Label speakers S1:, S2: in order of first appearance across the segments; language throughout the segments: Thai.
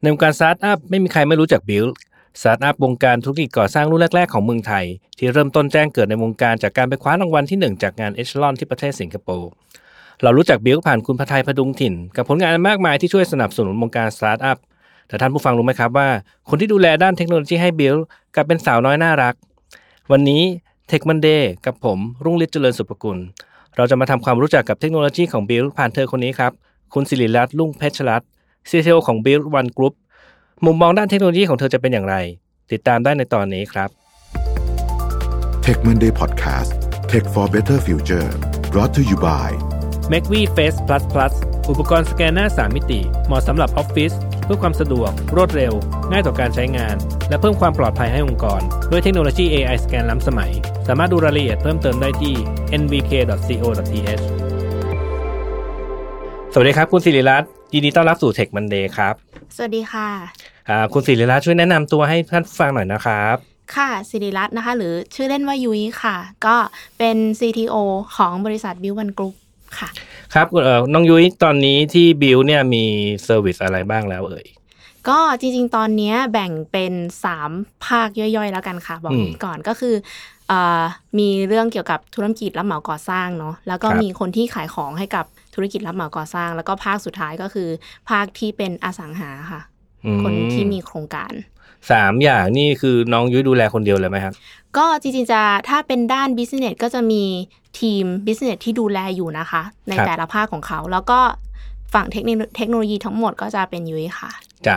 S1: ในวงการสตาร์ทอัพไม่มีใครไม่รู้จัก Builk สตาร์ทอัพวงการธุรกิจก่อสร้างรุ่นแรก ๆ ของเมืองไทย ที่เริ่มต้นแจ้งเกิดในวงการจากการไปคว้ารางวัลที่ 1 จากงาน Echelon ที่ประเทศสิงคโปร์เรารู้จัก Builk ผ่านคุณไผท ผดุงถิ่น กับผลงานมากมายที่ช่วยสนับสนุนวงการสตาร์ทอัพแต่ท่านผู้ฟังรู้ไหมครับว่า คนที่ดูแลด้านเทคโนโลยีให้ Builk กลับเป็นสาวน้อยน่ารัก วันนี้ Tech Monday กับผมรุ่งฤทธิ์เจริญสุภกุล เราจะมาทำความรู้จักกับเทคโนโลยีของ Builk ผ่านเธอคนนี้ครับคุณสิริรัตน์ลุ่งเพชรรัตน์ CTO ของ Build One Group มุมมองด้านเทคโนโลยีของเธอจะเป็นอย่างไร ติดตามได้ในตอนนี้ครับ
S2: Tech Monday Podcast Tech for Better Future brought to you by
S1: m a c v Face Plus Plus อุปกรณ์สแกนหน้า 3 มิติ เหมาะสำหรับออฟฟิศเพื่อความสะดวก รวดเร็ว ง่ายต่อการใช้งาน และเพิ่มความปลอดภัยให้องค์กร ด้วยเทคโนโลยี AI สแกนล้ำสมัย สามารถดูรายละเอียดเพิ่มเติมได้ที่ nvk.co.th สวัสดีครับ คุณสิริรัตน์ ยินดีต้อนรับสู่ Tech Monday ครับ
S3: สวัสดีค่ะ
S1: อ่าคุณสิริรัตน์ช่วยแนะนำตัวให้ท่านฟังหน่อยนะครับ
S3: ค่ะสิริรัตน์นะคะ หรือชื่อเล่นว่ายุ้ยค่ะ ก็เป็น CTO ของบริษัท Builk One Group ค่ะ
S1: ครับเอ่อน้องยุ้ยตอนนี้ที่ Builk เนี่ยมี service อะไรบ้างแล้วเอ่ย
S3: ก็จริงๆ ตอนเนี้ยแบ่งเป็น 3 ภาคย่อยๆ แล้วกันค่ะ บอก
S1: อืม
S3: ก่อนก็คือเอ่อมีเรื่องเกี่ยวกับธุรกิจรับเหมาก่อสร้างเนาะแล้วก็
S1: ครับ
S3: มีคนที่ขายของให้กับ ธุรกิจรับเหมาก่อสร้าง แล้วก็ภาคสุดท้ายก็คือ ภาคที่เป็นอสังหาค่ะ
S1: อืม
S3: คนที่มีโครงการ
S1: สามอย่างนี่คือน้องยุ้ยดูแลคนเดียวเลยไหมครับ
S3: ก็จริงๆจะถ้าเป็นด้าน business ก็จะมีทีม business ที่ดูแลอยู่นะคะ ใน
S1: ครับ
S3: แต่ละภาคของเขา แล้วก็ฝั่งเทคโนเทคโนโลยีทั้งหมดก็จะเป็นยุ้ยค่ะ
S1: จ้ะ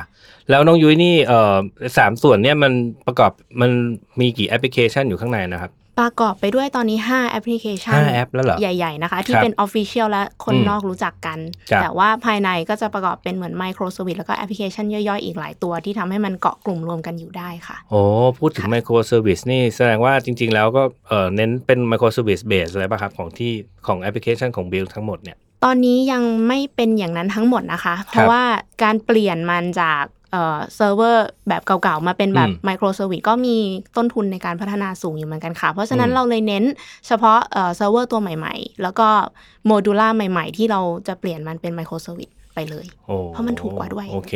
S1: แล้วน้องยุ้ยนี่เอ่อสามส่วนเนี่ยมันประกอบมันมีกี่แอปพลิเคชันอยู่ข้างในนะครับ
S3: ประกอบไปด้วยตอนนี้ 5 แอปพลิเคชัน
S1: ห้าแอปแล้วเหรอ
S3: ใหญ่ ๆ นะคะ ที่
S1: ครับ
S3: เป็น Official และคน
S1: อืม
S3: นอกรู้จักกัน
S1: ครับ
S3: แต่ว่าภายในก็จะประกอบเป็นเหมือน Micro Service แล้วก็แอปพลิเคชันย่อยๆ อีกหลายตัวที่ทำให้มันเกาะกลุ่มรวมกันอยู่ได้ค่ะ
S1: โอ้พูดถึง
S3: ค่ะ
S1: microservice นี่แสดงว่าจริง ๆ แล้วก็เอ่อเน้นเป็น microservice base เลยป่ะครับ ของที่ของแอปพลิเคชันของ Builk ทั้งหมดเนี่ย
S3: ตอนนี้ยังไม่เป็นอย่างนั้นทั้งหมดนะคะ เพราะว่าการเปลี่ยนมันจาก เอ่อเซิร์ฟเวอร์แบบเก่าๆ มาเป็นแบบ
S1: อืม
S3: microservice ก็มีต้นทุนในการพัฒนาสูงอยู่เหมือนกันค่ะ เพราะฉะนั้น
S1: อืม
S3: เราเลยเน้นเฉพาะเอ่อเซิร์ฟเวอร์ตัวใหม่ๆ แล้วก็ modular ใหม่ๆ ที่เราจะเปลี่ยนมันเป็น microservice ไปเลย
S1: โอ้
S3: เพราะมันถูกกว่าด้วย
S1: โอเค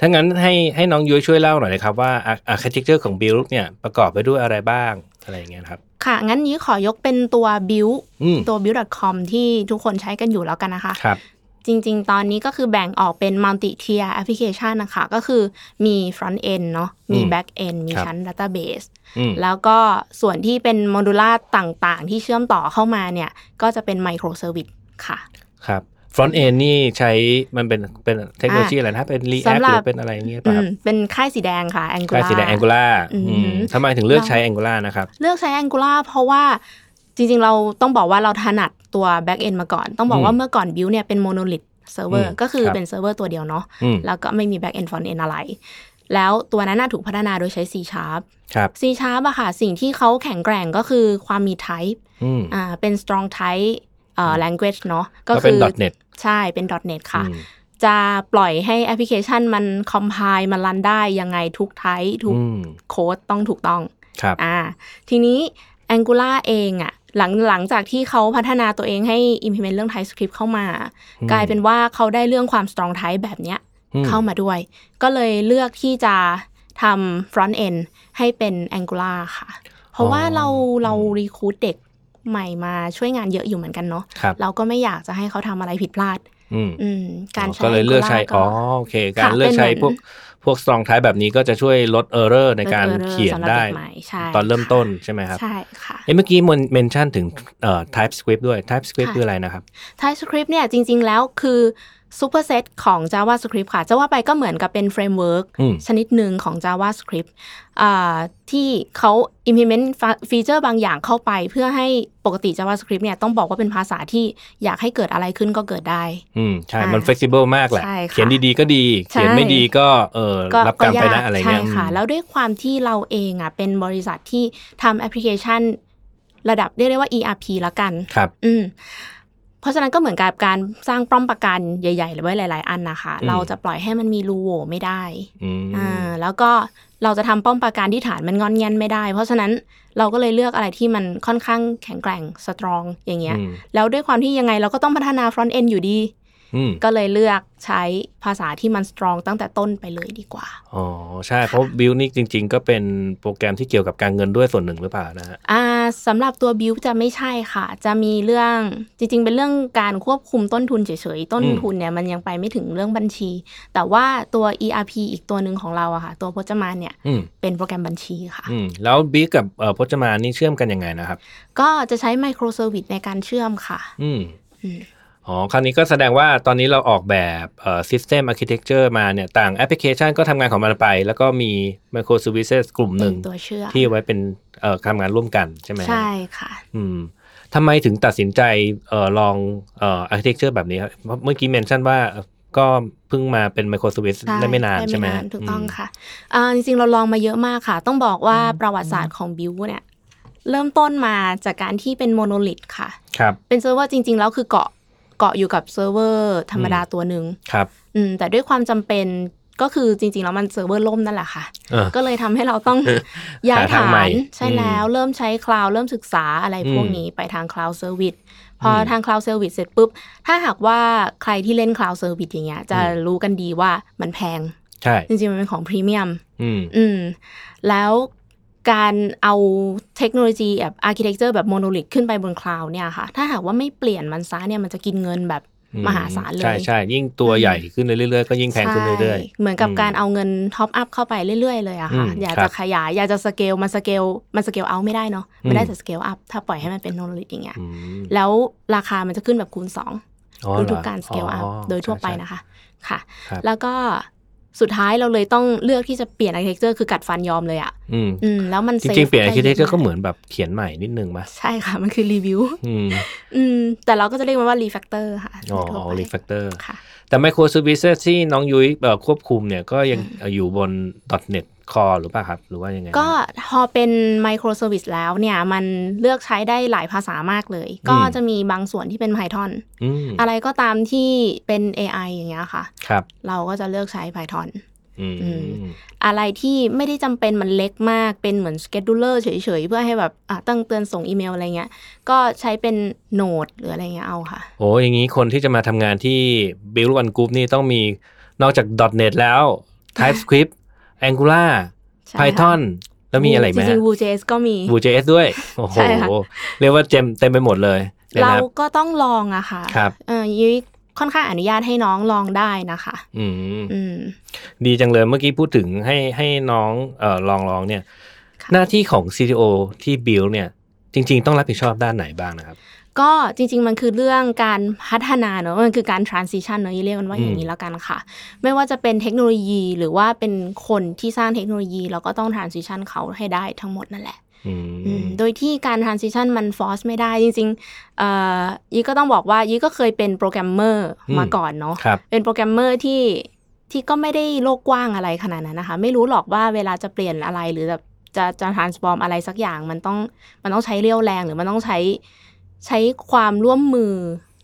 S1: ถ้างั้นให้ให้น้องยุ้ยช่วยเล่าหน่อยนะครับว่า architecture ของ Builk เนี่ยประกอบไปด้วยอะไรบ้างอะไรอย่างเงี้ยครับ
S3: ค่ะ งั้นนี้ขอยกเป็นตัว Builk
S1: อืม
S3: ตัว builk.com ที่ทุกคนใช้กันอยู่แล้วกันนะคะ
S1: ครับ
S3: จริง ๆ ตอนนี้ก็คือแบ่งออกเป็น multi tier application นะคะ ก็คือมี front end เนาะมี
S1: อืม
S3: back end มี
S1: ครับ
S3: ชั้น database
S1: อืม
S3: แล้วก็ส่วนที่เป็นโมดูล่าต่างๆ ที่เชื่อมต่อเข้ามาเนี่ย ก็จะเป็น micro service ค่ะ
S1: ครับ front end นี่ใช้มันเป็นเป็นเทคโนโลยีอะไรนะเป็น React
S3: สำห
S1: ห
S3: รับ
S1: รือเป็นอะไรอย่างเงี้ย
S3: อื
S1: ป่ะครั
S3: ม
S1: บ
S3: เป็นค่ายสีแดงค่ะ
S1: ลาย
S3: Angular
S1: สีแดง Angular
S3: อืม
S1: อืมทำไมถึงเลือกใช้ Angular นะครับ
S3: เลือกใช้ Angular เพราะว่าจริงๆ เราต้องบอกว่าเราถนัด ตัว back end มาก่อน ต้องบอกว่า
S1: อืม
S3: เมื่อก่อน build เนี่ยเป็น monolith server
S1: อืม
S3: ก็คือ
S1: ครับ
S3: เป็นเซิร์ฟเวอร์ตัวเดียวเนาะ
S1: อืม
S3: แล้วก็ไม่มี back end front end อะไร แล้วตัวนั้นน่ะถูกพัฒนาโดยใช้ C sharp
S1: ครับ
S3: C sharp อะค่ะ สิ่งที่เขาแข็งแกร่งก็คือความมี type
S1: อืม
S3: อ่าเป็น strong type เอ่อ language เนาะ
S1: ก็เป็น .NET
S3: ใช่เป็น .NET ค่ะ
S1: อืม
S3: จะปล่อยให้แอปพลิเคชันมัน compile มันรันได้ยังไงทุก type ทุก
S1: อืม
S3: โค้ดต้องถูกต้อง
S1: ครับ
S3: อ่าทีนี้ Angular เองอะ หลังหลังจากที่เขาพัฒนาตัวเองให้ implement เรื่อง TypeScript เข้ามา
S1: อืม
S3: กลายเป็นว่าเขาได้เรื่องความ strong type แบบเนี้ย
S1: อืม
S3: เข้ามาด้วย ก็เลยเลือกที่จะทำ front end ให้เป็น Angular ค่ะ เพราะว่าเราเรา recruit เด็กใหม่มาช่วยงานเยอะอยู่เหมือนกันเนาะ
S1: ครับ
S3: เราก็ไม่อยากจะให้เขาทำอะไรผิดพลาด
S1: อืม
S3: อืมการใช้
S1: ก็เลยเลือกใช้
S3: Angular
S1: อ๋อโอเค การ
S3: ค่ะ
S1: เลือกใช้
S3: เป็นเห
S1: พ
S3: มื
S1: ว
S3: อกน
S1: พวก strong type แบบนี้ก็จะช่วยลด error ในการ
S3: ลด error
S1: เขียน
S3: สำหรับ
S1: ได้
S3: เด็กใหม่ใช่
S1: ตอนเริ่ม
S3: ค่ะ
S1: ต้นใช่ไหมครับ
S3: ใช่ค่ะ
S1: เอ้เมื่อกี้มันเมนชั่นถึงเอ่อ TypeScript ด้วย TypeScript
S3: ค่ะ
S1: คืออะไรนะครับ
S3: TypeScript เนี่ยจริง ๆ แล้วคือ superset ของ JavaScript ค่ะ จะว่าไปก็เหมือนกับเป็นเฟรมเวิร์ก
S1: อืม
S3: ชนิดหนึ่งของ JavaScript อ่าที่เขา implement ฟีเจอร์บางอย่างเข้าไป เพื่อให้ปกติ JavaScript เนี่ยต้องบอกว่าเป็นภาษาที่อยากให้เกิดอะไรขึ้นก็เกิดได้
S1: อืม ใช่
S3: อ่า
S1: มัน flexible มากแหละ
S3: ใช่ค่ะ
S1: เขียนดีๆก็ดี
S3: ใช่
S1: เขียนไม่ดีก็เออรับกรรมไปนะ
S3: ยา
S1: อะไร
S3: ใช่
S1: เงี้ย
S3: ค่ะ
S1: อืม
S3: แล้วด้วยความที่เราเองอะเป็นบริษัทที่ทำแอปพลิเคชัน ระดับเรียกได้ว่า ERP ละกัน
S1: ครับ
S3: อืม เพราะฉะนั้นก็เหมือนกับการสร้างป้อมปราการใหญ่ๆไว้หลาย ๆ อันนะคะ
S1: อืม
S3: เราจะปล่อยให้มันมีรูโหว่ไม่ได้
S1: อืม
S3: อ่าแล้วก็เราจะทำป้อมปราการที่ฐานมันงอนแงนไม่ได้ เพราะฉะนั้นเราก็เลยเลือกอะไรที่มันค่อนข้างแข็งแกร่งสตรองอย่างเงี้ย
S1: อืม
S3: แล้วด้วยความที่ยังไงเราก็ต้องพัฒนา front end อยู่ดี
S1: อืม
S3: ก็เลยเลือกใช้ภาษาที่มันสตรองตั้งแต่ต้นไปเลยดีกว่า
S1: อ๋อ ใช่ เพราะบิลนี่จริง ๆ ก็เป็นโปรแกรมที่เกี่ยวกับการเงินด้วยส่วนหนึ่งหรือเปล่านะฮะ
S3: อ่าสำหรับตัวบิวจะไม่ใช่ค่ะ จะมีเรื่องจริง ๆ เป็นเรื่องการควบคุมต้นทุนเฉยๆ ต้น
S1: อืม
S3: ทุนเนี่ยมันยังไปไม่ถึงเรื่องบัญชี แต่ว่าตัว ERP อีกตัวหนึ่งของเราอะค่ะ ตัวพจมานเนี่ย
S1: อืม
S3: เป็นโปรแกรมบัญชีค่ะ
S1: อืมแล้ว Builk กับเอ่อพจมานนี่เชื่อมกันยังไงนะครับ
S3: ก็จะใช้ microservice ในการเชื่อมค่ะ
S1: อืม
S3: อืม
S1: อ๋อ คราวนี้ก็แสดงว่าตอนนี้เราออกแบบเอ่อ System Architecture มาเนี่ย ต่างแอปพลิเคชันก็ทำงานของมันไป แล้วก็มี Microservices กลุ่มหนึ่ง
S3: เป็นตัวเชื่อม
S1: ที่ไว้เป็นเอ่อทำงานร่วมกันใช่ไหมฮะ
S3: ใช่ค่ะ
S1: อืมทำไมถึงตัดสินใจเอ่อลองเอ่อ architecture แบบนี้ครับเพราะเมื่อกี้ mention ว่าเอ่อก็เพิ่งมาเป็น Microservice ได้ไม่นานใช่ไหม
S3: ด้ถูกต้องค่ะอ่าจริงๆ เราลองมาเยอะมากค่ะ ต้องบอกว่าประวัติศาสตร์ของบิวเนี่ยเริ่มต้นมาจากการที่เป็น monolith ค่ะ
S1: ครับ
S3: เป็นเซิร์ฟเวอร์จริง ๆ แล้วคือเกาะ เกาะอยู่กับเซิร์ฟเวอร์ธรรมดาตัวหนึ่ง
S1: ครับ
S3: อืม แต่ด้วยความจำเป็นก็คือจริง ๆ แล้วมันเซิร์ฟเวอร์ล่มนั่นแหละค่ะ
S1: เออ
S3: ก็เลยทำให้เราต้องย้าย
S1: หาทาง
S3: ฐา
S1: ใหม่
S3: นใช่
S1: อืม
S3: แล้วเริ่มใช้ cloud เริ่มศึกษาอะไรพวก
S1: อืม
S3: นี้ไปทาง cloud service พออ
S1: ม
S3: ทาง cloud service เสร็จปุ๊บ ถ้าหากว่าใครที่เล่น cloud service อย่างเงี้ยจะ
S1: อืม
S3: รู้กันดีว่ามันแพง
S1: ใช่
S3: จริง ๆ มันเป็นของพรีเมียม
S1: อืม
S3: อืมแล้ว การเอาเทคโนโลยีแบบ architecture แบบ monolith ขึ้นไปบน cloud เนี่ยค่ะ ถ้าหากว่าไม่เปลี่ยนมันซะเนี่ยมันจะกินเงินแบบ
S1: อื
S3: มหาศาลเลย
S1: ใช่ใช่ยิ่งตัวใหญ่ขึ้นเรื่อยๆ ก็ยิ่งแพงขึ้นเรื่อย
S3: ใช่เหมือนกับ
S1: อืม
S3: การเอาเงิน top up เข้าไปเรื่อยๆ เลยอะค่ะ
S1: อืมครับ
S3: อยากจะขยาย อยากจะสเกลมันสเกลมันสเกลเอาไม่ได้เนาะมันได้
S1: อืม
S3: แต่ scale up ถ้าปล่อยให้มันเป็น monolith อย่างเงี้ย
S1: ๆอืม
S3: แล้วราคามันจะขึ้นแบบคูณสอง
S1: อ๋อเหรอ
S3: ทุกๆการ scale up อ๋
S1: อ
S3: โดยทั่วไป
S1: ใช่
S3: นะคะค่ะ
S1: ครับ
S3: แล้วก็ สุดท้ายเราเลยต้องเลือกที่จะเปลี่ยน architecture คือกัดฟันยอมเลยอะ
S1: อืม
S3: อืมแล้วมัน
S1: จริงๆเปลี่ยน
S3: ได้
S1: architecture ะก็เหมือนแบบเขียนใหม่นิดนึงมะ
S3: ใช่ค่ะ มันคือ rewrite
S1: อืม
S3: อืมแต่เราก็จะเรียกมันว่า refactor ค่ะ
S1: อ๋อ
S3: โดยทั่วไป
S1: refactor
S3: ค่ะ
S1: แต่ microservices ที่น้องยุ้ยเอ่อควบคุมเนี่ยก็ยังเอ่ออยู่บน .NET Core หรือเปล่าครับ หรือว่ายังไง
S3: ก็พอเป็น microservice แล้วเนี่ยมันเลือกใช้ได้หลายภาษามากเลย ก็จะมีบางส่วนที่เป็น Python
S1: อืม
S3: อะไรก็ตามที่เป็น AI อย่างเงี้ยค่ะ
S1: ครับ
S3: เราก็จะเลือกใช้ Python
S1: อืม
S3: อืมอะไรที่ไม่ได้จำเป็นมันเล็กมากเป็นเหมือน scheduler เฉยๆ เพื่อให้แบบอะตั้งเตือนส่งอีเมลอะไรเงี้ย ก็ใช้เป็น Node หรืออะไรเงี้ยเอาค่ะ
S1: โอ้อย่างนี้คนที่จะมาทำงานที่ Builk One Group นี่ต้องมีนอกจาก .NET แล้ว TypeScript Angular
S3: ใช่ค่ะ
S1: Python แล้วมีอะไรไหม
S3: จริงๆ Vue.js ก็มี
S1: Vue.js ด้วย โอ้โห
S3: ใช่ค่ะ
S1: เรียกว่าเต็มเต็มไปหมดเลยนะ
S3: เรา
S1: ครับ
S3: ก็ต้องลองอะค่ะ
S1: ครับ
S3: เออยุ้ยค่อนข้างอนุญาตให้น้องลองได้นะคะ
S1: อืม
S3: อืม
S1: ดีจังเลยเมื่อกี้พูดถึงให้ให้น้องเอ่อลองลองเนี่ย
S3: ค่ะ
S1: หน้าที่ของ CTO ที่ Build เนี่ย จริง ๆ ต้องรับผิดชอบด้านไหนบ้างนะครับ
S3: ก็จริง ๆ มันคือเรื่องการพัฒนาเนอะมันคือการ transition เนอะเรียกมันว่า
S1: อืม
S3: อย่างนี้แล้วกันค่ะ ไม่ว่าจะเป็นเทคโนโลยีหรือว่าเป็นคนที่สร้างเทคโนโลยี เราก็ต้อง transition เขาให้ได้ทั้งหมดนั่นแหละ
S1: อื
S3: อื
S1: ม
S3: มโดยที่การ transition มัน force ไม่ได้จริงๆเอ่อยุ้ยก็ต้องบอกว่ายุ้ยก็เคยเป็นโปรแกรมเมอร์
S1: อืม
S3: มาก่อนเนาะ
S1: ครับ
S3: เป็นโปรแกรมเมอร์ที่ที่ก็ไม่ได้โลกกว้างอะไรขนาดนั้นนะคะ ไม่รู้หรอกว่าเวลาจะเปลี่ยนอะไรหรือแบบจะจะ transform อะไรสักอย่างมันต้องมันต้องใช้เรี่ยวแรงหรือมันต้องใช้ ใช้ความร่วมมือ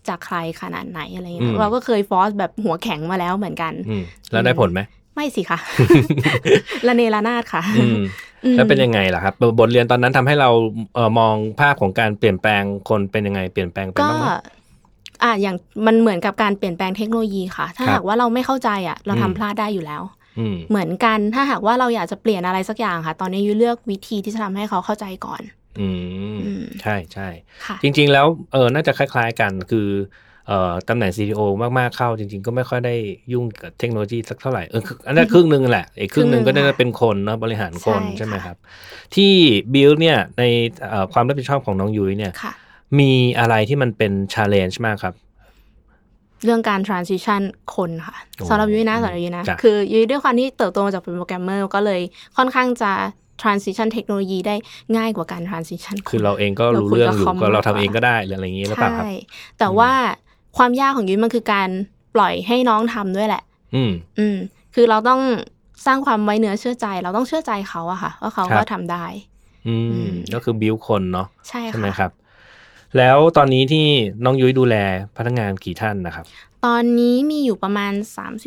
S3: จากใครขนาดไหนอะไรเงี้
S1: อื
S3: ย
S1: ม
S3: เราก็เคยฟอสแบบหัวแข็งมาแล้วเหมือนกัน
S1: อืมแล้วได้ผลไหม
S3: ไม่สิค่ะละเนระนาดค่ะ
S1: อืม
S3: อืม
S1: แล้วเป็นยังไงล่ะครับ บทเรียนตอนนั้นทำให้เราเอ่อมองภาพของการเปลี่ยนแปลงคนเป็นยังไงเปลี่ยนแปลงไป
S3: ก็
S1: บ้างไหม
S3: อะอย่างมันเหมือนกับการเปลี่ยนแปลงเทคโนโลยีค่ะ ถ้า
S1: ครับ
S3: หากว่าเราไม่เข้าใจอะ เรา
S1: อืม
S3: ทำพลาดได้อยู่แล้ว
S1: อืม
S3: เหมือนกันถ้าหากว่าเราอยากจะเปลี่ยนอะไรสักอย่างค่ะ ตอนนี้ยูเลือกวิธีที่จะทำให้เขาเข้าใจก่อน
S1: อืม
S3: อืม
S1: ใช่ใช่
S3: ค่ะ
S1: จริง ๆ แล้วเออน่าจะคล้าย ๆ กันคือเอ่อตำแหน่ง CTO มาก ๆ เข้าจริง ๆ ก็ไม่ค่อยได้ยุ่งกับเทคโนโลยีสักเท่าไหร่เออคืออันนั้นครึ่งหนึ่งแหละอีกครึ่งหนึ่ง
S3: ครึ่
S1: ก็
S3: งหนึ่ง
S1: น่าจะเป็นคนเนาะบริหารคน
S3: ใช่
S1: ใช่ไหม
S3: ค่ะ
S1: ครับ ที่ Build เนี่ยในเอ่อความรับผิดชอบของน้องยุ้ยเนี่ย
S3: ค่ะ
S1: มีอะไรที่มันเป็น challenge มากครับ
S3: เรื่องการ transition คนค่ะ
S1: โอ้
S3: สำหรับยุ้ยนะสำหรับยุ้ยนะ
S1: จ้ะ
S3: คือยุ้ยด้วยความที่เติบโตมาจากเป็นโปรแกรมเมอร์ก็เลยค่อนข้างจะ transition เทคโนโลยีได้ง่ายกว่าการ transition น
S1: คือเราเองก็รู้
S3: เราคุย
S1: เรื่อง
S3: กับ
S1: อยู่
S3: คอม
S1: ก็เรา
S3: มากก
S1: ทำ
S3: ว่า
S1: เองก็ได้หรืออะไรอย่างนี้หรือเปล่าครับ
S3: ใช่แต่ว่าความยากของยุ้ยมันคือการปล่อยให้น้องทำด้วยแหละ
S1: อืม
S3: อืม คือเราต้องสร้างความไว้เนื้อเชื่อใจ เราต้องเชื่อใจเขาอะค่ะว่าเขา
S1: ครับ
S3: ก็ทำได้
S1: อื
S3: อื
S1: ม
S3: ม
S1: ก็คือ build คนเนาะ
S3: ใช่
S1: ใช่ไหม
S3: ค่ะ
S1: ครับ แล้วตอนนี้ที่น้องยุ้ยดูแลพนักงานกี่ท่านนะครับ
S3: ตอนนี้มีอยู่ประมาณ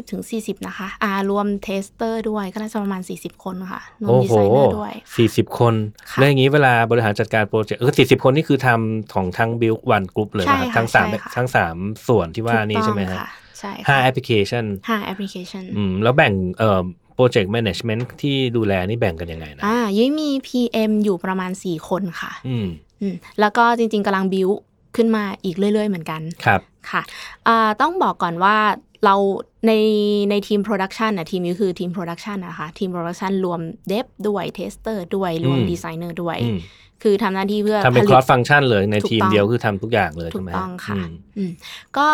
S3: 30-40 นะคะ อ่ารวม tester ด้วยก็น่าจะประมาณ 40 คนค่ะโอ้โห รวม
S1: โอ้
S3: ดี
S1: โห
S3: ไซเนอร์ด้วย
S1: สี่สิบคน
S3: ค่ะ
S1: แล้วอย่างนี้เวลาบริหารจัดการโปรเจกต์เออสี่สิบคนนี่คือทำของทั้ง Builk One Group เลยนะครับ
S3: ใช่ค่ะ
S1: ทั้งสาม
S3: ใช่ค่ะ
S1: ทั้งสามส่วนที่ว่านี้ใช่ไหมฮะ
S3: ถูก
S1: ฮะ
S3: ต้องค่ะใช่ใช่
S1: ห้า
S3: ค่ะ
S1: แอปพลิเคชัน
S3: ห้าแอปพลิเคชัน
S1: อืมแล้วแบ่งเอ่อ project management ที่ดูแลนี่แบ่งกันยังไงนะ
S3: อ่ายุ้ยมี PM อยู่ประมาณ 4 คนค่ะ
S1: อืม
S3: อืมแล้วก็จริง ๆกำลังบิว ขึ้นมาอีกเรื่อย ๆ เหมือนกัน
S1: ครับ
S3: ค่ะอ่าต้องบอกก่อนว่าเราในในทีมโปรดักชันนะทีมนี้คือทีมโปรดักชันนะคะทีมโปรดักชันรวมเดฟด้วยเทสเตอร์ด้วยรวม
S1: อืม
S3: ดีไซเนอร์ด้วย
S1: อืม
S3: คือทำหน้าที่เพื่อ
S1: ทำเป็น
S3: ผ
S1: ค
S3: ลิ
S1: อ
S3: ต
S1: ร์สฟังชันเลยใน
S3: ถูก
S1: ทีม
S3: ต้อง
S1: เดียวคือทำทุกอย่างเลย
S3: ถู
S1: ใช่
S3: ก
S1: ไหม
S3: ต้องค่ะ
S1: ม
S3: อืมก็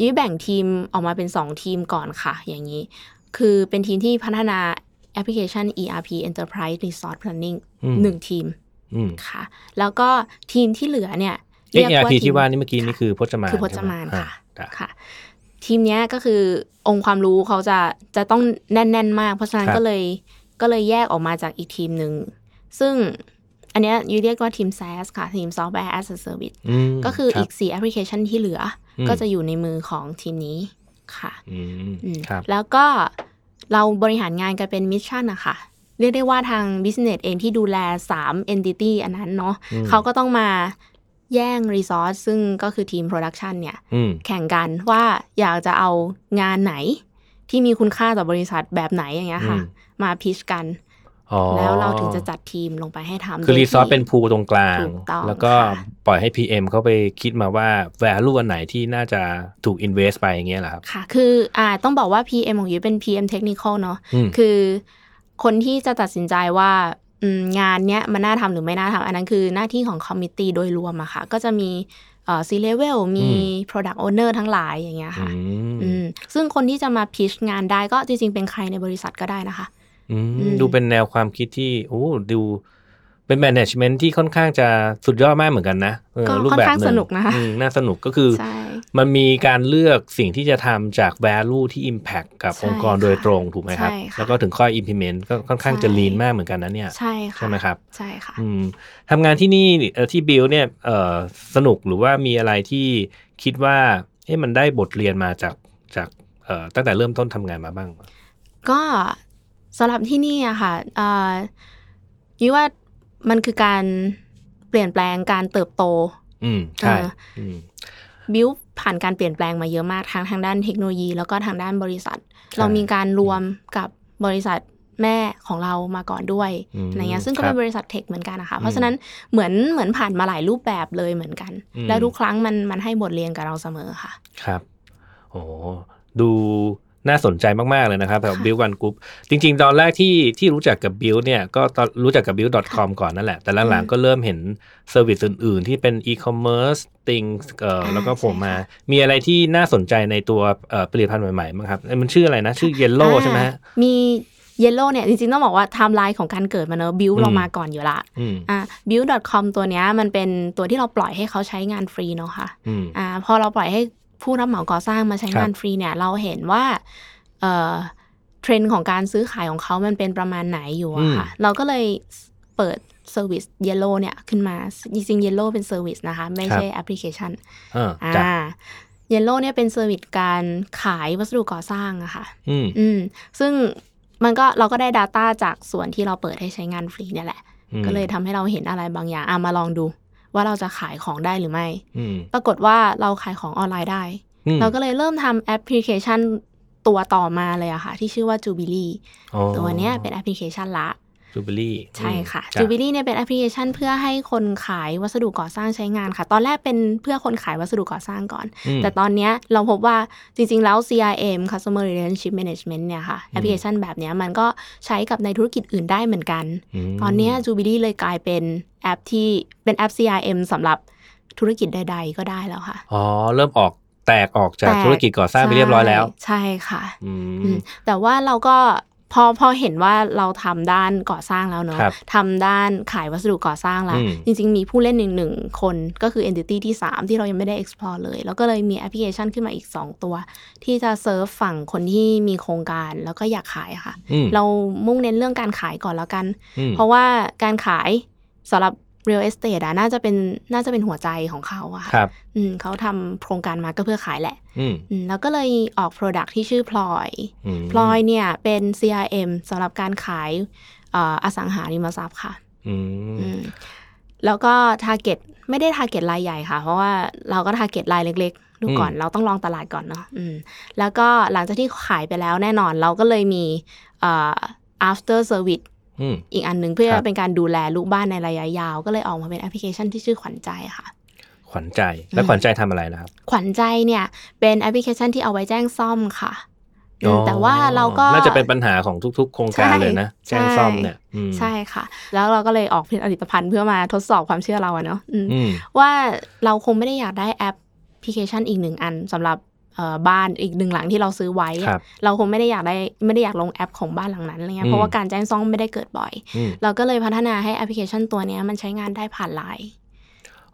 S3: ยุ้ยแบ่งทีมออกมาเป็นสองทีมก่อนค่ะ อย่างนี้ คือเป็นทีมที่พัฒนาแอปพลิเคชัน ERP Enterprise Resource Planning
S1: อืม
S3: หนึ่งทีม
S1: อืม
S3: ค่ะ แล้วก็ทีมที่เหลือเนี่ย
S1: เอ
S3: เรียกว่า
S1: ERP
S3: ที
S1: ที่
S3: ม
S1: ว่านี่เมื่อกี้นี่คือพจมาน
S3: คือพจมาน
S1: ใช่ไห
S3: ค่ะ
S1: อ่า
S3: ค่ะ ทีมเนี้ยก็คือองค์ความรู้เขาจะจะต้องแน่น ๆ มาก เพราะฉะนั้น
S1: ครับ
S3: ก็เลยก็เลยแยกออกมาจากอีกทีมหนึ่ง ซึ่งอันเนี้ยยูเรียกว่าทีม SaaS ค่ะ ทีม Software as a Service
S1: ม
S3: ก็คือ
S1: รับ
S3: อีก 4 แอปพลิเคชันที่เหลืออ
S1: ม
S3: ก็จะอยู่ในมือของทีมนี้ค่ะ
S1: อืม
S3: อืม
S1: ครับ
S3: แล้วก็เราบริหารงานกันเป็น mission นะคะ เรียกได้ว่าทาง Business เองที่ดูแล 3 Entity อันนั้นเนาะ
S1: อืม
S3: เขาก็ต้องมา แย่ง Resource ซึ่งก็คือทีม Production เนี่ย
S1: อืม
S3: แข่งกันว่าอยากจะเอางานไหน ที่มีคุณค่าต่อบริษัทแบบไหนอย่างเงี้ยค่ะ
S1: อืม
S3: มาพิชกัน
S1: อ๋อ
S3: แล้วเราถึงจะจัดทีมลงไปให้ทำ
S1: คือ
S3: โดย
S1: รีซอส
S3: ที่
S1: เป็นพูลตรงกลาง
S3: ถูกต้อง
S1: แล้วก็
S3: ค่ะ
S1: ปล่อยให้ PM เขาไปคิดมาว่า value อันไหนที่น่าจะถูก invest ไปอย่างเงี้ยเหรอครับ
S3: ค่ะ คืออ่าต้องบอกว่า PM ของยูเป็น PM Technical เนาะ
S1: อืม
S3: คือคนที่จะตัดสินใจว่าอืม งานเนี้ยมันน่าทำหรือไม่น่าทำอันนั้นคือหน้าที่ของคอมมิตี้โดยรวมอะค่ะ ก็จะมีเอ่อ C level มี product owner ทั้งหลายอย่างเงี้ยค่ะ
S1: อืม
S3: อืมซึ่งคนที่จะมาพิชงานได้ก็จริง ๆ เป็นใครในบริษัทก็ได้นะคะ
S1: อืม
S3: อืม
S1: ดูเป็นแนวความคิดที่โอ้ดู เป็น management ที่ค่อนข้างจะสุดยอดมากเหมือนกันนะเออ
S3: ก็
S1: รูป
S3: ค่อน
S1: แบบ
S3: ข้าง
S1: หนึ่
S3: สนุกนะคะ
S1: อืมน่าสนุกก็คือ
S3: ใช่
S1: มันมีการเลือกสิ่งที่จะทำจาก value ที่ impact กับ
S3: ใช่
S1: องค์กรโดยตรงถูกไหมครับ
S3: ใช่ค่ะ
S1: แล้วก็ถึงค่อย implement ก็ค่อนข้างจะ
S3: ใช่
S1: lean มากเหมือนกันนะเนี่ย
S3: ใช่ค่ะ
S1: ใช่ไหมครับ
S3: ใช่ค่ะ
S1: อืมทำงานที่นี่เอ่อที่บิลเนี่ยเอ่อสนุกหรือว่ามีอะไรที่คิดว่าเอ๊ะมันได้บทเรียนมาจากจากเอ่อตั้งแต่เริ่มต้นทำงานมาบ้าง
S3: ก็สำหรับที่นี่อะค่ะเอ่อยุ้ยว่า มันคือการเปลี่ยนแปลงการเติบโต
S1: อืมใช่
S3: เออ
S1: อืม
S3: บิวผ่านการเปลี่ยนแปลงมาเยอะมากทั้งทางด้านเทคโนโลยี แล้วก็ทางด้านบริษัท
S1: ใช่
S3: เรามีการรวมกับบริษัทแม่ของเรามาก่อนด้วย
S1: อืม
S3: อะไรเงี้ยซึ่งก็
S1: ครั
S3: เป็
S1: บ
S3: นบริษัท tech เหมือนกันนะคะ
S1: อืม
S3: เพราะฉะนั้นเหมือนเหมือนผ่านมาหลายรูปแบบเลยเหมือนกัน
S1: อืม
S3: แล้วทุกครั้งมันมันให้บทเรียนกับเราเสมอค่ะ
S1: ครับ โอ้ดู น่าสนใจมาก ๆ เลยนะครับแบบ
S3: ค่ะ
S1: Builk One Group จริง ๆ ตอนแรกที่ที่รู้จักกับ Builk เนี่ยก็ตอนรู้จักกับ builk.com ก่อนนั่นแหละ แต่หลัง
S3: อืม
S1: ๆก็เริ่มเห็นservice อื่น ๆ ที่เป็น e-commerce things เอ่อ
S3: อ่า
S1: แล้วก็ผมมา
S3: ใช่ค่ะ
S1: มีอะไรที่น่าสนใจในตัวเอ่อผลิตภัณฑ์ใหม่ๆบ้างครับเอ้ยมันชื่ออะไรนะ ชื่อ Yello ใช่ไหมฮะ
S3: อ่ามี Yello เนี่ยจริงๆ ต้องบอกว่าไทม์ไลน์ของการเกิดมันเนอะบิว
S1: อืม
S3: เรามาก่อนอยู่ละ
S1: อืม
S3: อ่า builk.com ตัวเนี้ยมันเป็นตัวที่เราปล่อยให้เขาใช้งานฟรีเนาะค่ะ
S1: อืม
S3: อ่าพอเราปล่อยให้ ผู้รับเหมาก่อสร้างมาใช้
S1: ครับ
S3: งานฟรีเนี่ย เราเห็นว่าเอ่อเทรนด์ของการซื้อขายของเขามันเป็นประมาณไหนอยู่อะค่ะ เราก็เลยเปิดเซอร์วิส Yellow เนี่ยขึ้นมา จริงๆ Yellow เป็นเซอร์วิสนะคะ ไม่ใช่แอปพลิเคชัน
S1: อ่า
S3: อ่า
S1: จ้ะ
S3: Yellow เนี่ยเป็นเซอร์วิสการขายวัสดุก่อสร้างอะค่ะ
S1: อืม
S3: อืม ซึ่งมันก็เราก็ได้ Data จากส่วนที่เราเปิดให้ใช้งานฟรีเนี่ยแหละ
S1: อืม
S3: ก็เลยทำให้เราเห็นอะไรบางอย่างอะมาลองดู ว่าเราจะขายของได้หรือไม่
S1: อืม
S3: ปรากฏว่าเราขายของออนไลน์ได้
S1: อืม
S3: เราก็เลยเริ่มทำแอปพลิเคชันตัวต่อมาเลยอะค่ะ ที่ชื่อว่า Jubili
S1: อ๋อ
S3: ตัวเนี้ยเป็นแอปพลิเคชันละ
S1: Jubili
S3: ใช่ค่ะ
S1: จ้
S3: Jubili เนี่ยเป็นแอปพลิเคชัน เพื่อให้คนขายวัสดุก่อสร้างใช้งานค่ะ ตอนแรกเป็นเพื่อคนขายวัสดุก่อสร้างก่อน
S1: อืม
S3: แต่ตอนเนี้ยเราพบว่าจริง ๆ แล้ว CRM Customer Relationship Management เนี่ยค่ะแอปพลิเคชันแบบเนี้ยมันก็ใช้กับในธุรกิจอื่นได้เหมือนกัน
S1: ม
S3: ตอนเนี้ย Jubili เลยกลายเป็นแอปที่เป็นแอป CRM สำหรับธุรกิจใด ๆ ก็ได้แล้วค่ะ
S1: อ๋อเริ่มออกแตกออกจาก
S3: แตก
S1: ธุรกิจก่อสร้างไปเรียบร้อยแล้ว
S3: ใช่ค่ะ
S1: อื
S3: อื
S1: ม
S3: มแต่ว่าเราก็ พอพอเห็นว่าเราทำด้านก่อสร้างแล้วเนอะ
S1: ครับ
S3: ทำด้านขายวัสดุก่อสร้างแล้ว
S1: อืม
S3: จริง ๆ มีผู้เล่นหนึ่งหนึ่งคนก็คือ entity ที่ 3 ที่เรายังไม่ได้ explore เลย แล้วก็เลยมีแอปพลิเคชันขึ้นมาอีก 2 ตัว ที่จะเซิร์ฟฝั่งคนที่มีโครงการแล้วก็อยากขายค่ะ
S1: อืม
S3: เรามุ่งเน้นเรื่องการขายก่อนแล้วกัน
S1: อืม
S3: เพราะว่าการขายสำหรับ real estate อะน่าจะเป็นน่าจะเป็นหัวใจของเขาอะค่ะ
S1: ครับ
S3: อืมเขาทำโครงการมาก็เพื่อขายแหละ
S1: อืม
S3: อืมแล้วก็เลยออก Product ที่ชื่อพลอย
S1: อืม
S3: พลอยเนี่ยเป็น CRM สำหรับการขายเอ่ออสังหาริมทรัพย์ค่ะ
S1: อืม
S3: อืมแล้วก็ Target ไม่ได้ Target รายใหญ่ค่ะ เพราะว่าเราก็ Target รายเล็กดูก่อน
S1: อืม
S3: เราต้องลองตลาดก่อนเนาะอืมแล้วก็หลังจากที่ขายไปแล้วแน่นอนเราก็เลยมีเอ่อ after service
S1: อืม
S3: อีกอันหนึ่งเพื่อ
S1: ครับ
S3: เป็นการดูแลลูกบ้านในระยะยาว ก็เลยออกมาเป็นแอปพลิเคชันที่ชื่อขวัญใจค่ะ
S1: ขวัญใจแล้วขวัญใจทำอะไรนะครับ
S3: ขวัญใจเนี่ยเป็นแอปพลิเคชันที่เอาไว้แจ้งซ่อมค่ะอืม
S1: อ๋อ
S3: แต่ว่าเราก็
S1: น่าจะเป็นปัญหาของทุก ๆ โครงการเลยนะ
S3: ใช่
S1: แจ้งซ่อมเนี่ยอืม
S3: ใช่ค่ะ แล้วเราก็เลยออกผลิตภัณฑ์เพื่อมาทดสอบความเชื่อเราอะเนาะอืม
S1: อืม
S3: ว่าเราคงไม่ได้อยากได้แอปพลิเคชันอีกหนึ่งอันสำหรับเอ่อ บ้านอีกหนึ่งหลังที่เราซื้อไว้อะ
S1: ครับ
S3: เราคงไม่ได้อยากได้ไม่ได้อยากลงแอปของบ้านหลังนั้นอะไรเงี้
S1: อืม
S3: ยเพราะว่าการแจ้งซ่อมไม่ได้เกิดบ่อย
S1: อืม
S3: เราก็เลยพัฒนาให้แอปพลิเคชันตัวเนี้ยมันใช้งานได้ผ่านไลน์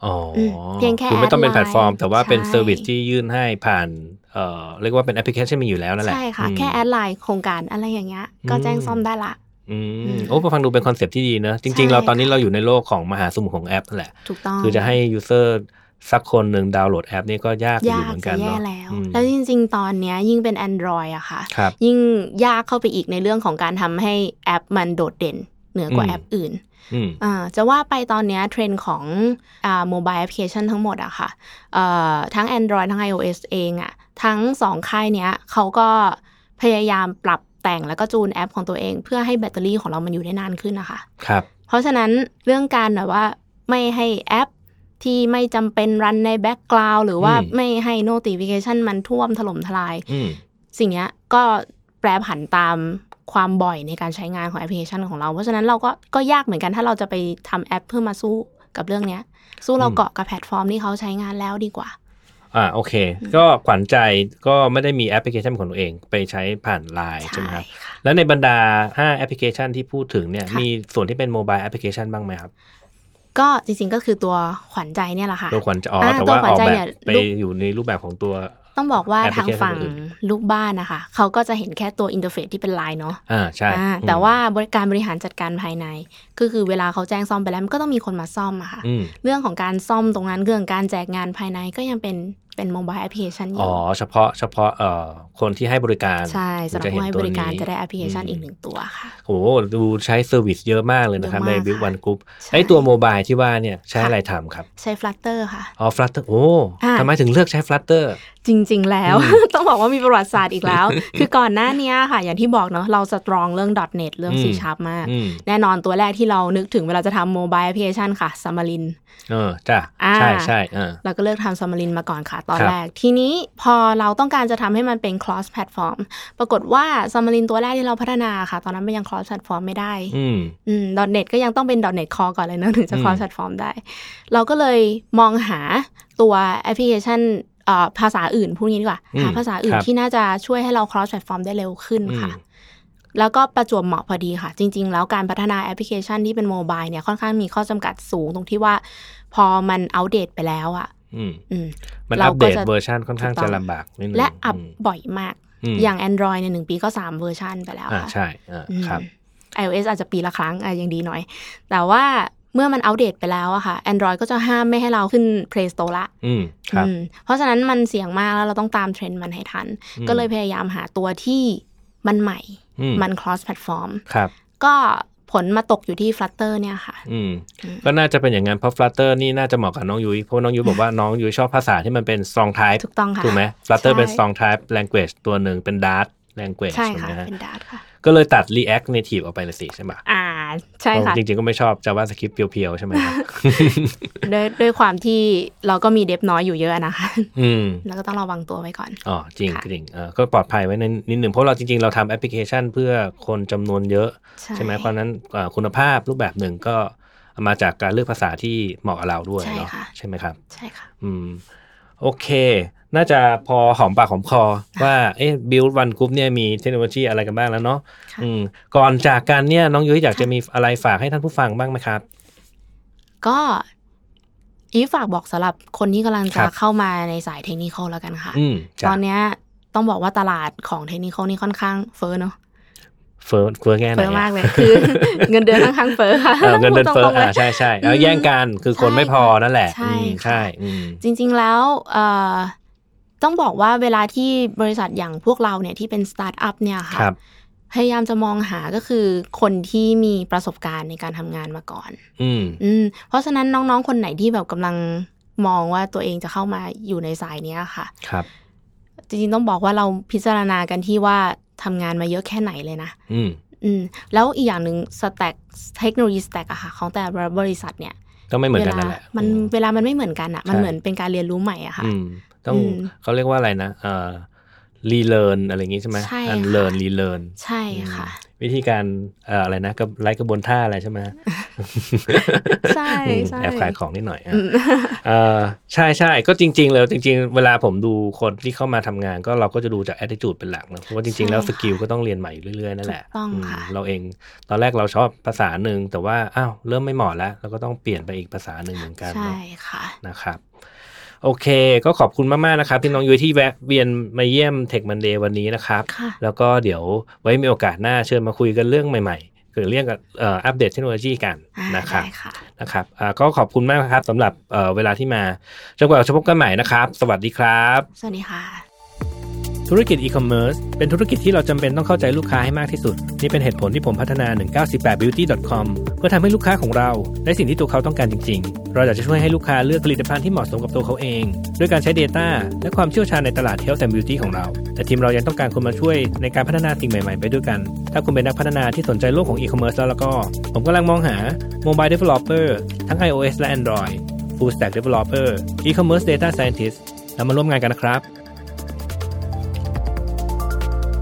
S1: อ๋ออ
S3: มเพียงแค่
S1: คือไม่ต้องเป็น
S3: แอดไลน์
S1: แพลตฟอร์ม แต่ว่าเป็น
S3: ใช่
S1: service ที่ยื่นให้ผ่านเอ่อเรียกว่าเป็นแอปพลิเคชันมีอยู่แล้วนั่นแหละ
S3: ใช่ค่ะ
S1: อืม
S3: แค่ add ไลน์โครงการอะไรอย่างเงี้ยก็แจ้งซ่อมได้ละ
S1: อื
S3: อื
S1: ม
S3: ม
S1: โอ้ฟังดูเป็น concept ที่ดีเนอะจริง
S3: ใช่
S1: ๆเราตอนนี้
S3: ค่ะ
S1: เราอยู่ในโลกของมหาสมุทรของแอปนั่นแหละ
S3: ถูกต้อง
S1: คือจะให้ user สักคนหนึ่งดาวน์โหลดแอปนี่ก็ยากอยู่
S3: ยาก
S1: เหมือน
S3: จะ
S1: กัน
S3: แย่
S1: เนาะ
S3: แล้ว
S1: อืม
S3: แล้วจริง ๆ ตอนเนี้ยยิ่งเป็น Android อะค่ะ
S1: ครับ
S3: ยิ่งยากเข้าไปอีกในเรื่องของการทำให้แอปมันโดดเด่นเหนือกว่า
S1: อืม
S3: แอปอื่น
S1: อืม
S3: อ่าจะว่าไปตอนเนี้ยเทรนด์ของอ่า mobile application ทั้งหมดอะค่ะเอ่อทั้ง Android ทั้ง iOS เองอะทั้งสองค่ายเนี้ยเขาก็พยายามปรับแต่งแล้วก็จูนแอปของตัวเอง เพื่อให้แบตเตอรี่ของเรามันอยู่ได้นานขึ้นนะคะ
S1: ครับ
S3: เพราะฉะนั้นเรื่องการแบบว่าไม่ให้แอป ที่ไม่จำเป็น run ใน background หรือว่า
S1: อืม
S3: ไม่ให้ notification มันท่วมถล่มทลาย
S1: อืม
S3: สิ่งเนี้ยก็แปรผันตามความบ่อยในการใช้งานของแอปพลิเคชันของเรา เพราะฉะนั้นเราก็ก็ยากเหมือนกันถ้าเราจะไปทำแอปเพื่อมาสู้กับเรื่องเนี้ย สู้เรา
S1: อืม
S3: เกาะกับแพลตฟอร์มที่เขาใช้งานแล้วดีกว่า
S1: อ่าโอเค ก็ขวัญใจก็ไม่ได้มีแอปพลิเคชันของตัวเองไปใช้ผ่านไลน์ใช่ไหมครับ
S3: ค่ะ
S1: แล้วในบรรดา 5 แอปพลิเคชันที่พูดถึงเนี่ย
S3: ค่ะ
S1: มีส่วนที่เป็น mobile application บ้างไหมครับ
S3: ก็จริงๆก็คือตัวขวัญใจเนี่ยแหละค่ะ
S1: ตัวขวัญใจอ๋อ
S3: อ่า
S1: แต่ว่า
S3: ตัวขวั
S1: อ
S3: ญ
S1: อก
S3: ใจ
S1: แบ
S3: เนี่
S1: บ
S3: ย
S1: ไป
S3: ลูก
S1: อยู่ในรูปแบบของตัว
S3: ต้องบอกว่า
S1: แอปพลิ
S3: ทาง
S1: เคชัน
S3: ฝั่ง
S1: อื่น
S3: ลูกบ้านนะคะ เขาก็จะเห็นแค่ตัวอินเทอร์เฟซที่เป็นไลน์เนาะ
S1: อ่าใช่
S3: อ่า
S1: อืม
S3: แต่ว่าบริการบริหารจัดการภายใน ก็คือเวลาเขาแจ้งซ่อมไปแล้วมันก็ต้องมีคนมาซ่อมอะค่ะ
S1: อืม
S3: เรื่องของการซ่อมตรงนั้นเรื่องการแจกงานภายในก็ยังเป็นเป็นโมบายแอปพลิเคชันอ
S1: อ๋
S3: ยู่
S1: อเฉพาะเฉพาะเอ่อคนที่ให้บริการ
S3: ใช่สำหรับ
S1: ถึง
S3: ผู้ให้
S1: เน
S3: บ
S1: ตัว
S3: ริการ
S1: นี้
S3: จะได้แอปพลิเคชัน
S1: อืม
S3: อีกหนึ่งตัวค่ะ
S1: โอ้โหดูใช้เซอร์วิสเยอะมากเลยนะครับ
S3: เยอะ
S1: ใน
S3: มาก
S1: บิ๊ก
S3: ค่ะ
S1: วันกรุ๊ป
S3: ใช่
S1: ไอตัวโมบายที่ว่าเนี่ยใช้
S3: ค่ะ
S1: อะไรทำครับ
S3: ใช้ Flutter ค่ะ
S1: อ๋อ Flutter โอ้
S3: อ่า
S1: ทำไมถึงเลือกใช้ Flutter
S3: จริง ๆ แล้วต้องบอกว่ามีประวัติศาสตร์อีกแล้ว คือก่อนหน้านี้ค่ะ อย่างที่บอกเนาะเรา strong เรื่อง .NET เรื่อง
S1: อืม
S3: C Sharp มาก
S1: อืม
S3: แน่นอนตัวแรกที่เรานึกถึงเวลาจะทำ mobile application ค่ะ Xamarin
S1: เออจ้ะ
S3: อ่า
S1: ใช่ใช่เออ
S3: เราก็เลือกทำ Xamarin มาก่อนค่ะตอน
S1: ครับ
S3: แรก ทีนี้พอเราต้องการจะทำให้มันเป็น cross platform ปรากฏว่า Xamarin ตัวแรกที่เราพัฒนาค่ะ ตอนนั้นมันยัง cross platform ไม่ได้
S1: อืม
S3: อืม .NET ก็ยังต้องเป็น .NET Core ก่อนเลยเนอะถึงจะ
S1: อืม
S3: cross platform ได้ เราก็เลยมองหาตัวแอปพลิเคชันเอ่อภาษาอื่นพูดงี้ดีกว่า
S1: อืม
S3: หาภาษาอื่
S1: นครับ
S3: ที่น่าจะช่วยให้เรา cross platform ได้เร็วขึ้น
S1: อืม
S3: ค่ะแล้วก็ประจวบเหมาะพอดีค่ะ จริง ๆ แล้วการพัฒนาแอปพลิเคชันที่เป็น mobile เนี่ยค่อนข้างมีข้อจำกัดสูงตรงที่ว่า พอมันอัปเดตไปแล้วอะ
S1: อื ม
S3: อืม
S1: มัน
S3: เรา
S1: อัปเดตเวอร์ชันก็จะค่อนข้างจะลำบากนิดนึงถูกต้อง
S3: และอัพบ่อยมาก
S1: ม
S3: อย่าง Android ในหนึ่งปีก็ 3 เวอร์ชันไปแล้ว
S1: อ่า
S3: ค่ะ
S1: ใช่อ่า
S3: อืม
S1: ครับ
S3: iOS อาจจะปีละครั้งอะยังดีหน่อย แต่ว่าเมื่อมันอัปเดตไปแล้วอะค่ะ Android ก็จะห้ามไม่ให้เราขึ้น Play Store ละ
S1: อืมครับ
S3: อืมเพราะฉะนั้นมันเสี่ยงมากแล้วเราต้องตามเทรนด์มันให้ทัน
S1: อืม
S3: ก็เลยพยายามหาตัวที่มันใหม่
S1: อืม
S3: มัน cross platform
S1: ครับ
S3: ก็ ผลมาตกอยู่ที่ Flutter เนี่ยค่ะ
S1: อืม
S3: อืม
S1: ก็น่าจะเป็นอย่างนั้นเพราะ Flutter นี่น่าจะเหมาะกับน้องยุ้ยเพราะน้องยุ้ยบอกว่าน้องยุ้ยชอบภาษาที่มันเป็น strong type
S3: ถูกต้องค่ะ
S1: ถูกไหม Flutter
S3: ใช่
S1: เป็น strong type language ตัวหนึ่งเป็น Dart language
S3: ใช่
S1: ถูก
S3: ค่ะ
S1: ไหมฮะ
S3: เป็นดาร์ค่ะ
S1: ก็เลยตัด React Native ออกไปเลยสิใช่ไหม
S3: อ่า ใช่ค่ะ
S1: จริงๆก็ไม่ชอบ JavaScript เพียวๆ ใช่ไหมครับ
S3: ด้วยด้วยความที่เราก็มีเดฟน้อยอยู่เยอะนะคะ
S1: อืม
S3: แล้วก็ต้องระวังตัวไว้ก่อน
S1: อ๋อ จริง
S3: ค่ะ
S1: จริงเออก็ปลอดภัยไว้ในนิดหนึ่งเพราะเราจริงๆ เราทำแอปพลิเคชันเพื่อคนจำนวนเยอะ ใช่ไหมเพราะฉะนั้นเอ่อคุณภาพรูปแบบหนึ่งก็มาจากการเลือกภาษาที่เหมาะกับเราด้วย
S3: ใช่
S1: เนาะ
S3: ค่ะ
S1: ใช่ไหมครับ
S3: ใช่ค่ะ
S1: อืม โอเค น่าจะพอหอมปากหอมคอ ว่าเอ๊ะ build one group เนี่ยมีเทคโนโลยีอะไรกันบ้างแล้วเนาะ
S3: ค่ะ
S1: อืมก่อนจากกันเนี่ยน้องยุ้ยอยากจะมีอะไรฝากให้ท่านผู้ฟังบ้างไหมครับ
S3: ก็อีฟฝากบอกสำหรับคนที่กำลัง
S1: ครั
S3: จะ
S1: บ
S3: เข้ามาในสายเทคนิคแล้วกันค่ะ
S1: อืม
S3: ต
S1: จ้ะ
S3: อนเนี้ยต้องบอกว่าตลาดของเทคนิคนี่ค่อนข้างเฟ้อเนาะ
S1: เฟิร์เฟิร์แง่ไหน
S3: เฟ้อ
S1: อะ
S3: มากเลยคือ เงินเดือนค่อนข้างเฟ้อค่ะ
S1: เออเงินเดือนเฟ้อ
S3: พูดตรงๆลย
S1: อ่าใช่ใช่แล้วแย่งกันคือคนไม่พอนั่นแหละ
S3: ใช่
S1: อืม
S3: ค่ะ
S1: ใช่อืม
S3: จริง ๆแล้วเอ่อต้องบอกว่าเวลาที่บริษัทอย่างพวกเราเนี่ยที่เป็นสตาร์ทอัพเนี่ยค่ะ
S1: ครับ
S3: พยายามจะมองหาก็คือคนที่มีประสบการณ์ในการทำงานมาก่อน
S1: อืม
S3: อืมเพราะฉะนั้นน้องๆ คนไหนที่แบบกำลังมองว่าตัวเองจะเข้ามาอยู่ในสายเนี้ยค่ะ
S1: ครับ
S3: จริงๆต้องบอกว่าเราพิจารณากันที่ว่า ทำงานมาเยอะแค่ไหนเลยนะ
S1: อืม
S3: อืมแล้วอีกอย่างหนึ่งสแต็กเทคโนโลยีสแต็กอะค่ะ ของแต่ละบริษัทเนี่ย
S1: ก็ไม่เหมือน
S3: เว
S1: กัน
S3: ลา
S1: นั่นแหละ
S3: มัน
S1: อื
S3: เวลามันไม่เหมือนกันอะมัน
S1: ใช่
S3: เหมือนเป็นการเรียนรู้ใหม่อะค่ะ
S1: อืมต้อง
S3: อืม
S1: เขาเรียกว่าอะไรนะเอ่อ รีเลิร์นอะไรอย่างงี้ใช่ไหม
S3: ใช่
S1: อัน
S3: ค่ะ
S1: เลิร์นรีเลิร์น
S3: ใช่ค่ะ
S1: วิธีการเอ่ออะไรนะกับไลฟ์กระบวนท่าอะไรใช่ไหม
S3: ใช่
S1: อืม
S3: ใช่
S1: แอบขายของนิดหน่อยอะ
S3: อืม
S1: เอ่อใช่ใช่ก็จริงๆเลยจริง ๆ เวลาผมดูคนที่เข้ามาทำงาน ก็เราก็จะดูจาก attitude เป็นหลักนะเพราะว่าจริง ๆ แล้ว
S3: ใช่
S1: ส
S3: ค่ะ
S1: กิลก็ต้องเรียนใหม่อยู่เรื่อยๆนั่นแหละ
S3: ถูกต้อง
S1: ม
S3: ค่ะ
S1: เราเองตอนแรกเราชอบภาษาหนึ่งแต่ว่าอ้าวเริ่มไม่เหมาะแล้วเราก็ต้องเปลี่ยนไปอีกภาษาหนึ่งเหมือนกัน
S3: ใช่
S1: เนาะ
S3: ค่ะ
S1: นะครับ โอเค ก็ขอบคุณมาก ๆ นะครับที่น้องยุ้ยที่แวะเวียนมาเยี่ยม Tech Monday วันนี้นะครับ
S3: ค่ะ
S1: แล้วก็เดี๋ยวไว้มีโอกาสหน้าเชิญมาคุยกันเรื่องใหม่ๆเกี่ยวกับเรื่องกับเอ่ออัปเดตเทคโนโลยีกัน
S3: อ่า
S1: นะครับ
S3: ได้ค่ะ
S1: นะครับอ่าก็ขอบคุณมากครับสำหรับเอ่อเวลาที่มาจนกว่าเราจะพบกันใหม่นะครับ สวัสดีครับ
S3: สวัสดีค่ะ
S1: ธุรกิจอีคอมเมิร์ซเป็นธุรกิจที่เราจำเป็นต้องเข้าใจลูกค้าให้มากที่สุด นี่เป็นเหตุผลที่ผมพัฒนา 198 beauty com เพื่อทำให้ลูกค้าของเราได้สิ่งที่ตัวเขาต้องการจริง ๆ เราอยากจะช่วยให้ลูกค้าเลือกผลิตภัณฑ์ที่เหมาะสมกับตัวเขาเอง ด้วยการใช้ Data และความเชี่ยวชาญในตลาด Health and Beauty ของเรา แต่ทีมเรายังต้องการคนมาช่วยในการพัฒนาสิ่งใหม่ๆ ไปด้วยกัน ถ้าคุณเป็นนักพัฒนาที่สนใจโลกของอีคอมเมิร์ซแล้วแล้วก็ ผมกำลังมองหา Mobile Developer ทั้ง iOS และ Android Full Stack Developer E-commerce Data Scientist แล้วมาร่วมงานกันนะครับ